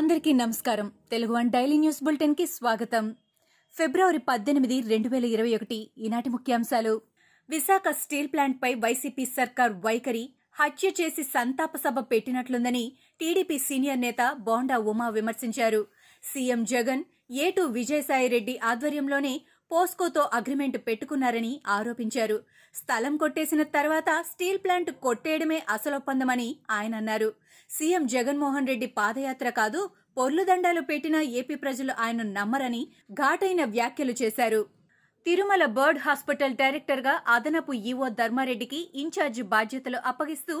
అందరికీ నమస్కారం. Telugu one daily news బులెటిన్కి స్వాగతం. ఫిబ్రవరి పద్దెనిమిది రెండు వేల ఇరవై ఒకటి ఈనాటి ముఖ్యాంశాలు. విశాఖ స్టీల్ ప్లాంట్ పై వైసీపీ సర్కార్ వైఖరి హత్య చేసి సంతాప సభ పెట్టినట్లుందని టీడీపీ సీనియర్ నేత బోండా ఉమా విమర్శించారు. సీఎం జగన్ ఏటు విజయసాయిరెడ్డి ఆధ్వర్యంలోనే పోస్కోతో అగ్రిమెంట్ పెట్టుకున్నారని ఆరోపించారు. స్థలం కొట్టేసిన తర్వాత స్టీల్ ప్లాంట్ కొట్టేయడమే అసలొప్పందమని ఆయన అన్నారు. సీఎం జగన్మోహన్ రెడ్డి పాదయాత్ర కాదు పొర్లుదండాలు పెట్టినా పెట్టిన ఏపీ ప్రజలు ఆయన నమ్మరని ఘాటైన వ్యాఖ్యలు చేశారు. తిరుమల బర్డ్ హాస్పిటల్ డైరెక్టర్గా అదనపు ఈవో ధర్మారెడ్డికి ఇన్ఛార్జ్ బాధ్యతలు అప్పగిస్తూ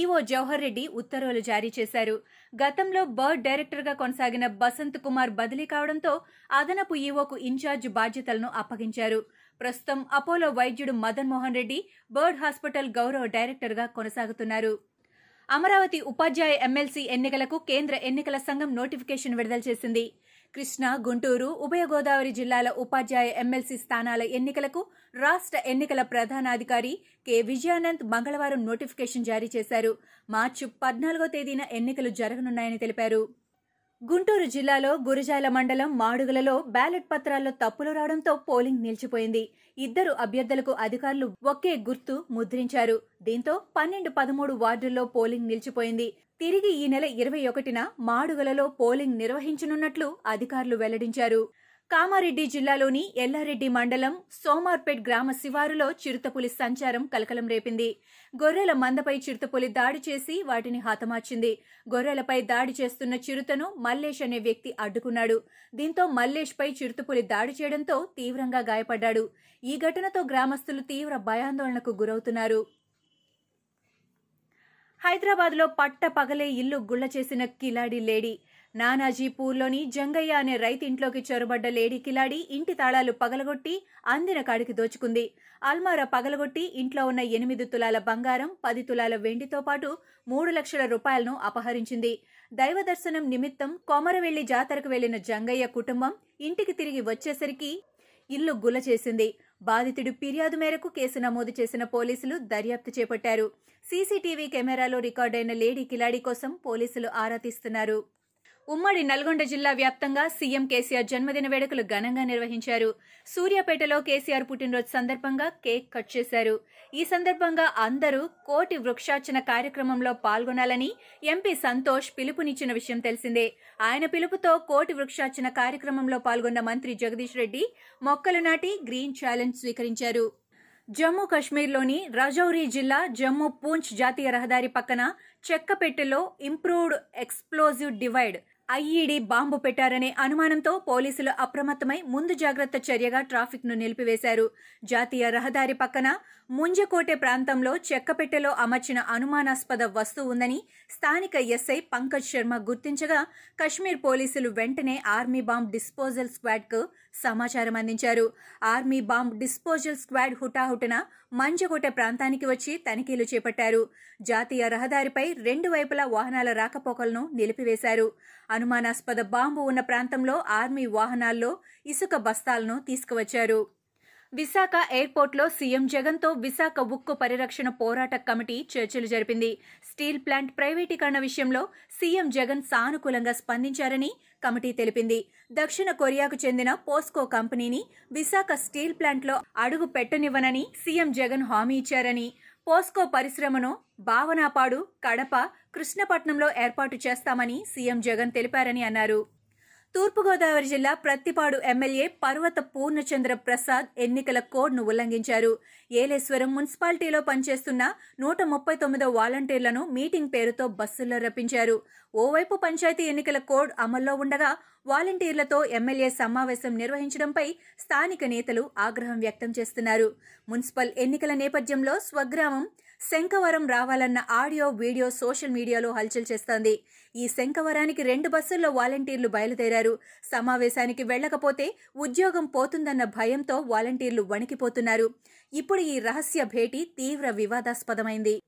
ఈవో జవహర్ రెడ్డి ఉత్తర్వులు జారీ చేశారు. గతంలో బర్డ్ డైరెక్టర్గా కొనసాగిన బసంత్ కుమార్ బదిలీ కావడంతో అదనపు ఈవోకు ఇన్ఛార్జ్ బాధ్యతలను అప్పగించారు. ప్రస్తుతం అపోలో వైద్యుడు మదన్ మోహన్ రెడ్డి బర్డ్ హాస్పిటల్ గౌరవ డైరెక్టర్గా కొనసాగుతున్నారు. అమరావతి ఉపాధ్యాయ ఎమ్మెల్సీ ఎన్నికలకు కేంద్ర ఎన్నికల సంఘం నోటిఫికేషన్ విడుదల చేసింది. కృష్ణా గుంటూరు ఉభయ గోదావరి జిల్లాల ఉపాధ్యాయ ఎమ్మెల్సీ స్థానాల ఎన్నికలకు రాష్ట్ర ఎన్నికల ప్రధానాధికారి కె. విజయానంద్ మంగళవారం నోటిఫికేషన్ జారీ చేశారు. మార్చి పద్నాలుగో తేదీన ఎన్నికలు జరగనున్నాయని తెలిపారు. గుంటూరు జిల్లాలో గురజాల మండలం మాడుగులలో బ్యాలెట్ పత్రాల్లో తప్పులు రావడంతో పోలింగ్ నిలిచిపోయింది. ఇద్దరు అభ్యర్థులకు అధికారులు ఒకే గుర్తు ముద్రించారు. దీంతో పన్నెండు పదమూడు వార్డుల్లో పోలింగ్ నిలిచిపోయింది. తిరిగి ఈ నెల ఇరవై ఒకటిన మాడుగులలో పోలింగ్ నిర్వహించనున్నట్లు అధికారులు వెల్లడించారు. కామారెడ్డి జిల్లాలోని ఎల్లారెడ్డి మండలం సోమార్పేట్ గ్రామ శివారులో చిరుతపులి సంచారం కలకలం రేపింది. గొర్రెల మందపై చిరుతపులి దాడి చేసి వాటిని హతమార్చింది. గొర్రెలపై దాడి చేస్తున్న చిరుతను మల్లేష్ అనే వ్యక్తి అడ్డుకున్నాడు. దీంతో మల్లేష్పై చిరుతపులి దాడి చేయడంతో తీవ్రంగా గాయపడ్డాడు. ఈ ఘటనతో గ్రామస్తులు తీవ్ర భయాందోళనకు గురవుతున్నారు. హైదరాబాద్లో పట్ట పగలే ఇల్లు గుళ్ళ చేసిన కిలాడి లేడీ నానాజీపూర్లోని జంగయ్య అనే రైతింట్లోకి చొరబడ్డ లేడీ కిలాడి ఇంటి తాళాలు పగలగొట్టి అందిన కాడికి దోచుకుంది. అల్మారా పగలగొట్టి ఇంట్లో ఉన్న ఎనిమిది తులాల బంగారం పది తులాల వెండితో పాటు మూడు లక్షల రూపాయలను అపహరించింది. దైవ దర్శనం నిమిత్తం కొమరవెల్లి జాతరకు వెళ్ళిన జంగయ్య కుటుంబం ఇంటికి తిరిగి వచ్చేసరికి ఇల్లు గుల చేసింది. బాధితుడు ఫిర్యాదు మేరకు కేసు నమోదు చేసిన పోలీసులు దర్యాప్తు చేపట్టారు. సీసీటీవీ కెమెరాలో రికార్డైన లేడీ కిలాడి కోసం పోలీసులు ఆరా తీస్తున్నారు. ఉమ్మడి నల్గొండ జిల్లా వ్యాప్తంగా సీఎం కేసీఆర్ జన్మదిన వేడుకలు ఘనంగా నిర్వహించారు. సూర్యాపేటలో కేసీఆర్ పుట్టినరోజు సందర్భంగా కేక్ కట్ చేశారు. ఈ సందర్భంగా అందరూ కోటి వృక్షార్చన కార్యక్రమంలో పాల్గొనాలని ఎంపీ సంతోష్ పిలుపునిచ్చిన విషయం తెలిసిందే. ఆయన పిలుపుతో కోటి వృక్షార్చన కార్యక్రమంలో పాల్గొన్న మంత్రి జగదీష్ రెడ్డి మొక్కలు నాటి గ్రీన్ ఛాలెంజ్ స్వీకరించారు. జమ్మూ కశ్మీర్లోని రజౌరీ జిల్లా జమ్మూ పూంచ్ జాతీయ రహదారి పక్కన చెక్కపెట్టెలో improved explosive device IED bomb పెట్టారనే అనుమానంతో పోలీసులు అప్రమత్తమై ముందు జాగ్రత్త చర్యగా ట్రాఫిక్ను నిలిపివేశారు. జాతీయ రహదారి పక్కన ముంజకోటె ప్రాంతంలో చెక్కపెట్టెలో అమర్చిన అనుమానాస్పద వస్తువు ఉందని స్థానిక ఎస్ఐ పంకజ్ శర్మ గుర్తించగా కశ్మీర్ పోలీసులు వెంటనే ఆర్మీ బాంబ్ డిస్పోజల్ స్క్వాడ్కు సమాచారం అందించారు. ఆర్మీ బాంబ్ డిస్పోజల్ స్క్వాడ్ హుటాహుటిన మంజకోట ప్రాంతానికి వచ్చి తనిఖీలు చేపట్టారు. జాతీయ రహదారిపై రెండు వైపులా వాహనాల రాకపోకలను నిలిపివేశారు. అనుమానాస్పద బాంబు ఉన్న ప్రాంతంలో ఆర్మీ వాహనాల్లో ఇసుక బస్తాలను తీసుకువచ్చారు. విశాఖ ఎయిర్పోర్ట్లో సీఎం జగన్తో విశాఖ ఉక్కు పరిరక్షణ పోరాట కమిటీ చర్చలు జరిపింది. స్టీల్ ప్లాంట్ ప్రైవేటీకరణ విషయంలో సీఎం జగన్ సానుకూలంగా స్పందించారని కమిటీ తెలిపింది. దక్షిణ కొరియాకు చెందిన పోస్కో కంపెనీని విశాఖ స్టీల్ ప్లాంట్లో అడుగు పెట్టనివ్వనని సీఎం జగన్ హామీ ఇచ్చారని పోస్కో పరిశ్రమను భావనాపాడు కడప కృష్ణపట్నంలో ఏర్పాటు చేస్తామని సీఎం జగన్ తెలిపారని అన్నారు. తూర్పుగోదావరి జిల్లా ప్రత్తిపాడు ఎమ్మెల్యే పర్వత పూర్ణచంద్ర ప్రసాద్ ఎన్నికల కోడ్ను ఉల్లంఘించారు. ఏలేశ్వరం మున్సిపాలిటీలో పనిచేస్తున్న నూట ముప్పై తొమ్మిదో వాలంటీర్లను మీటింగ్ పేరుతో బస్సుల్లో రప్పించారు. ఓవైపు పంచాయతీ ఎన్నికల కోడ్ అమల్లో ఉండగా వాలంటీర్లతో ఎమ్మెల్యే సమావేశం నిర్వహించడంపై స్థానిక నేతలు ఆగ్రహం వ్యక్తం చేస్తున్నారు. మున్సిపల్ ఎన్నికల నేపథ్యంలో స్వగ్రామం శంఖవరం రావాలన్న ఆడియో వీడియో సోషల్ మీడియాలో హల్చల్ చేస్తోంది. ఈ శంఖవరానికి రెండు బస్సుల్లో వాలంటీర్లు బయలుదేరారు. సమావేశానికి వెళ్ళకపోతే ఉద్యోగం పోతుందన్న భయంతో వాలంటీర్లు వణికిపోతున్నారు. ఇప్పుడు ఈ రహస్య భేటీ తీవ్ర వివాదాస్పదమైంది.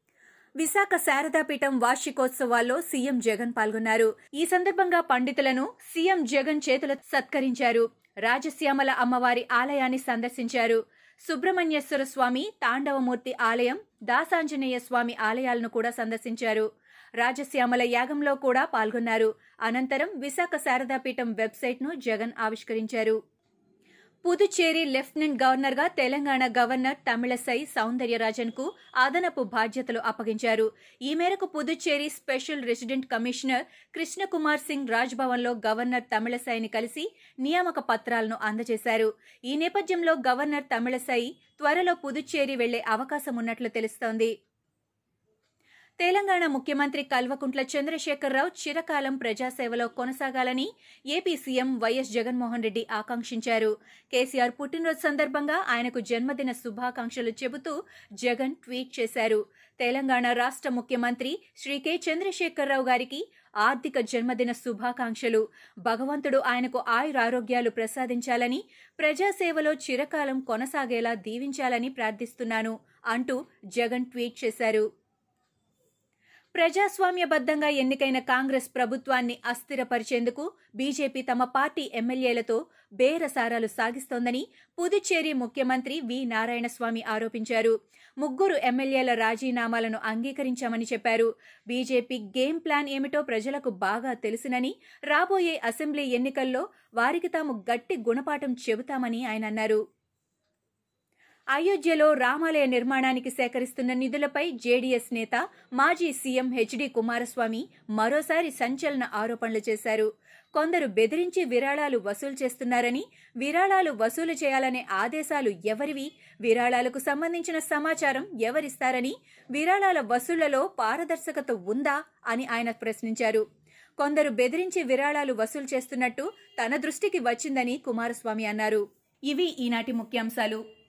విశాఖ శారదాపీఠం వార్షికోత్సవాల్లో సీఎం జగన్ పాల్గొన్నారు. ఈ సందర్భంగా పండితులను సీఎం జగన్ చేతుల సత్కరించారు. రాజశ్యామల అమ్మవారి ఆలయాన్ని సందర్శించారు. సుబ్రహ్మణ్యేశ్వర స్వామి తాండవమూర్తి ఆలయం దాసాంజనేయ స్వామి ఆలయాలను కూడా సందర్శించారు. రాజశ్యామల యాగంలో కూడా పాల్గొన్నారు. అనంతరం విశాఖ శారదాపీఠం వెబ్సైట్ను జగన్ ఆవిష్కరించారు. పుదుచ్చేరి లెఫ్టినెంట్ గవర్నర్గా తెలంగాణ గవర్నర్ తమిళసై సౌందర్యరాజన్కు అదనపు బాధ్యతలు అప్పగించారు. ఈ మేరకు Puducherry special resident commissioner Krishnakumar Singh రాజ్భవన్లో governor తమిళసైని కలిసి నియామక పత్రాలను అందజేశారు. ఈ నేపథ్యంలో గవర్నర్ తమిళసై త్వరలో పుదుచ్చేరి వెళ్ళే అవకాశం ఉన్నట్లు తెలుస్తోంది. తెలంగాణ ముఖ్యమంత్రి కల్వకుంట్ల చంద్రశేఖరరావు చిరకాలం ప్రజాసేవలో కొనసాగాలని AP CM YS Jaganmohan Reddy ఆకాంక్షించారు. కేసీఆర్ పుట్టినరోజు సందర్భంగా ఆయనకు జన్మదిన శుభాకాంక్షలు చెబుతూ జగన్ ట్వీట్ చేశారు. తెలంగాణ రాష్ట్ర ముఖ్యమంత్రి శ్రీ కె చంద్రశేఖరరావు గారికి ఆర్థిక జన్మదిన శుభాకాంక్షలు. భగవంతుడు ఆయనకు ఆయురారోగ్యాలు ప్రసాదించాలని ప్రజాసేవలో చిరకాలం కొనసాగేలా దీవించాలని ప్రార్థిస్తున్నాను అంటూ జగన్ ట్వీట్ చేశారు. ప్రజాస్వామ్యబద్ధంగా ఎన్నికైన కాంగ్రెస్ ప్రభుత్వాన్ని అస్థిరపరిచేందుకు బీజేపీ తమ పార్టీ ఎమ్మెల్యేలతో బేరసారాలు సాగిస్తోందని పుదుచ్చేరి ముఖ్యమంత్రి వి నారాయణస్వామి ఆరోపించారు. ముగ్గురు ఎమ్మెల్యేల రాజీనామాలను అంగీకరించామని చెప్పారు. బీజేపీ గేమ్ ప్లాన్ ఏమిటో ప్రజలకు బాగా తెలుసునని రాబోయే అసెంబ్లీ ఎన్నికల్లో వారికి తాము గట్టి గుణపాఠం చెబుతామని ఆయన అన్నారు. అయోధ్యలో రామాలయ నిర్మాణానికి సేకరిస్తున్న నిధులపై జేడీఎస్ నేత మాజీ సీఎం హెచ్డి కుమారస్వామి మరోసారి సంచలన ఆరోపణలు చేశారు. కొందరు బెదిరించి విరాళాలు వసూలు చేస్తున్నారని విరాళాలు వసూలు చేయాలనే ఆదేశాలు ఎవరివి విరాళాలకు సంబంధించిన సమాచారం ఎవరిస్తారని విరాళాల వసూళ్ళలో పారదర్శకత ఉందా అని ఆయన ప్రశ్నించారు. కొందరు బెదిరించి విరాళాలు వసూలు చేస్తున్నట్టు తన దృష్టికి వచ్చిందని కుమారస్వామి అన్నారు. ఇవి ఈనాటి ముఖ్యాంశాలు.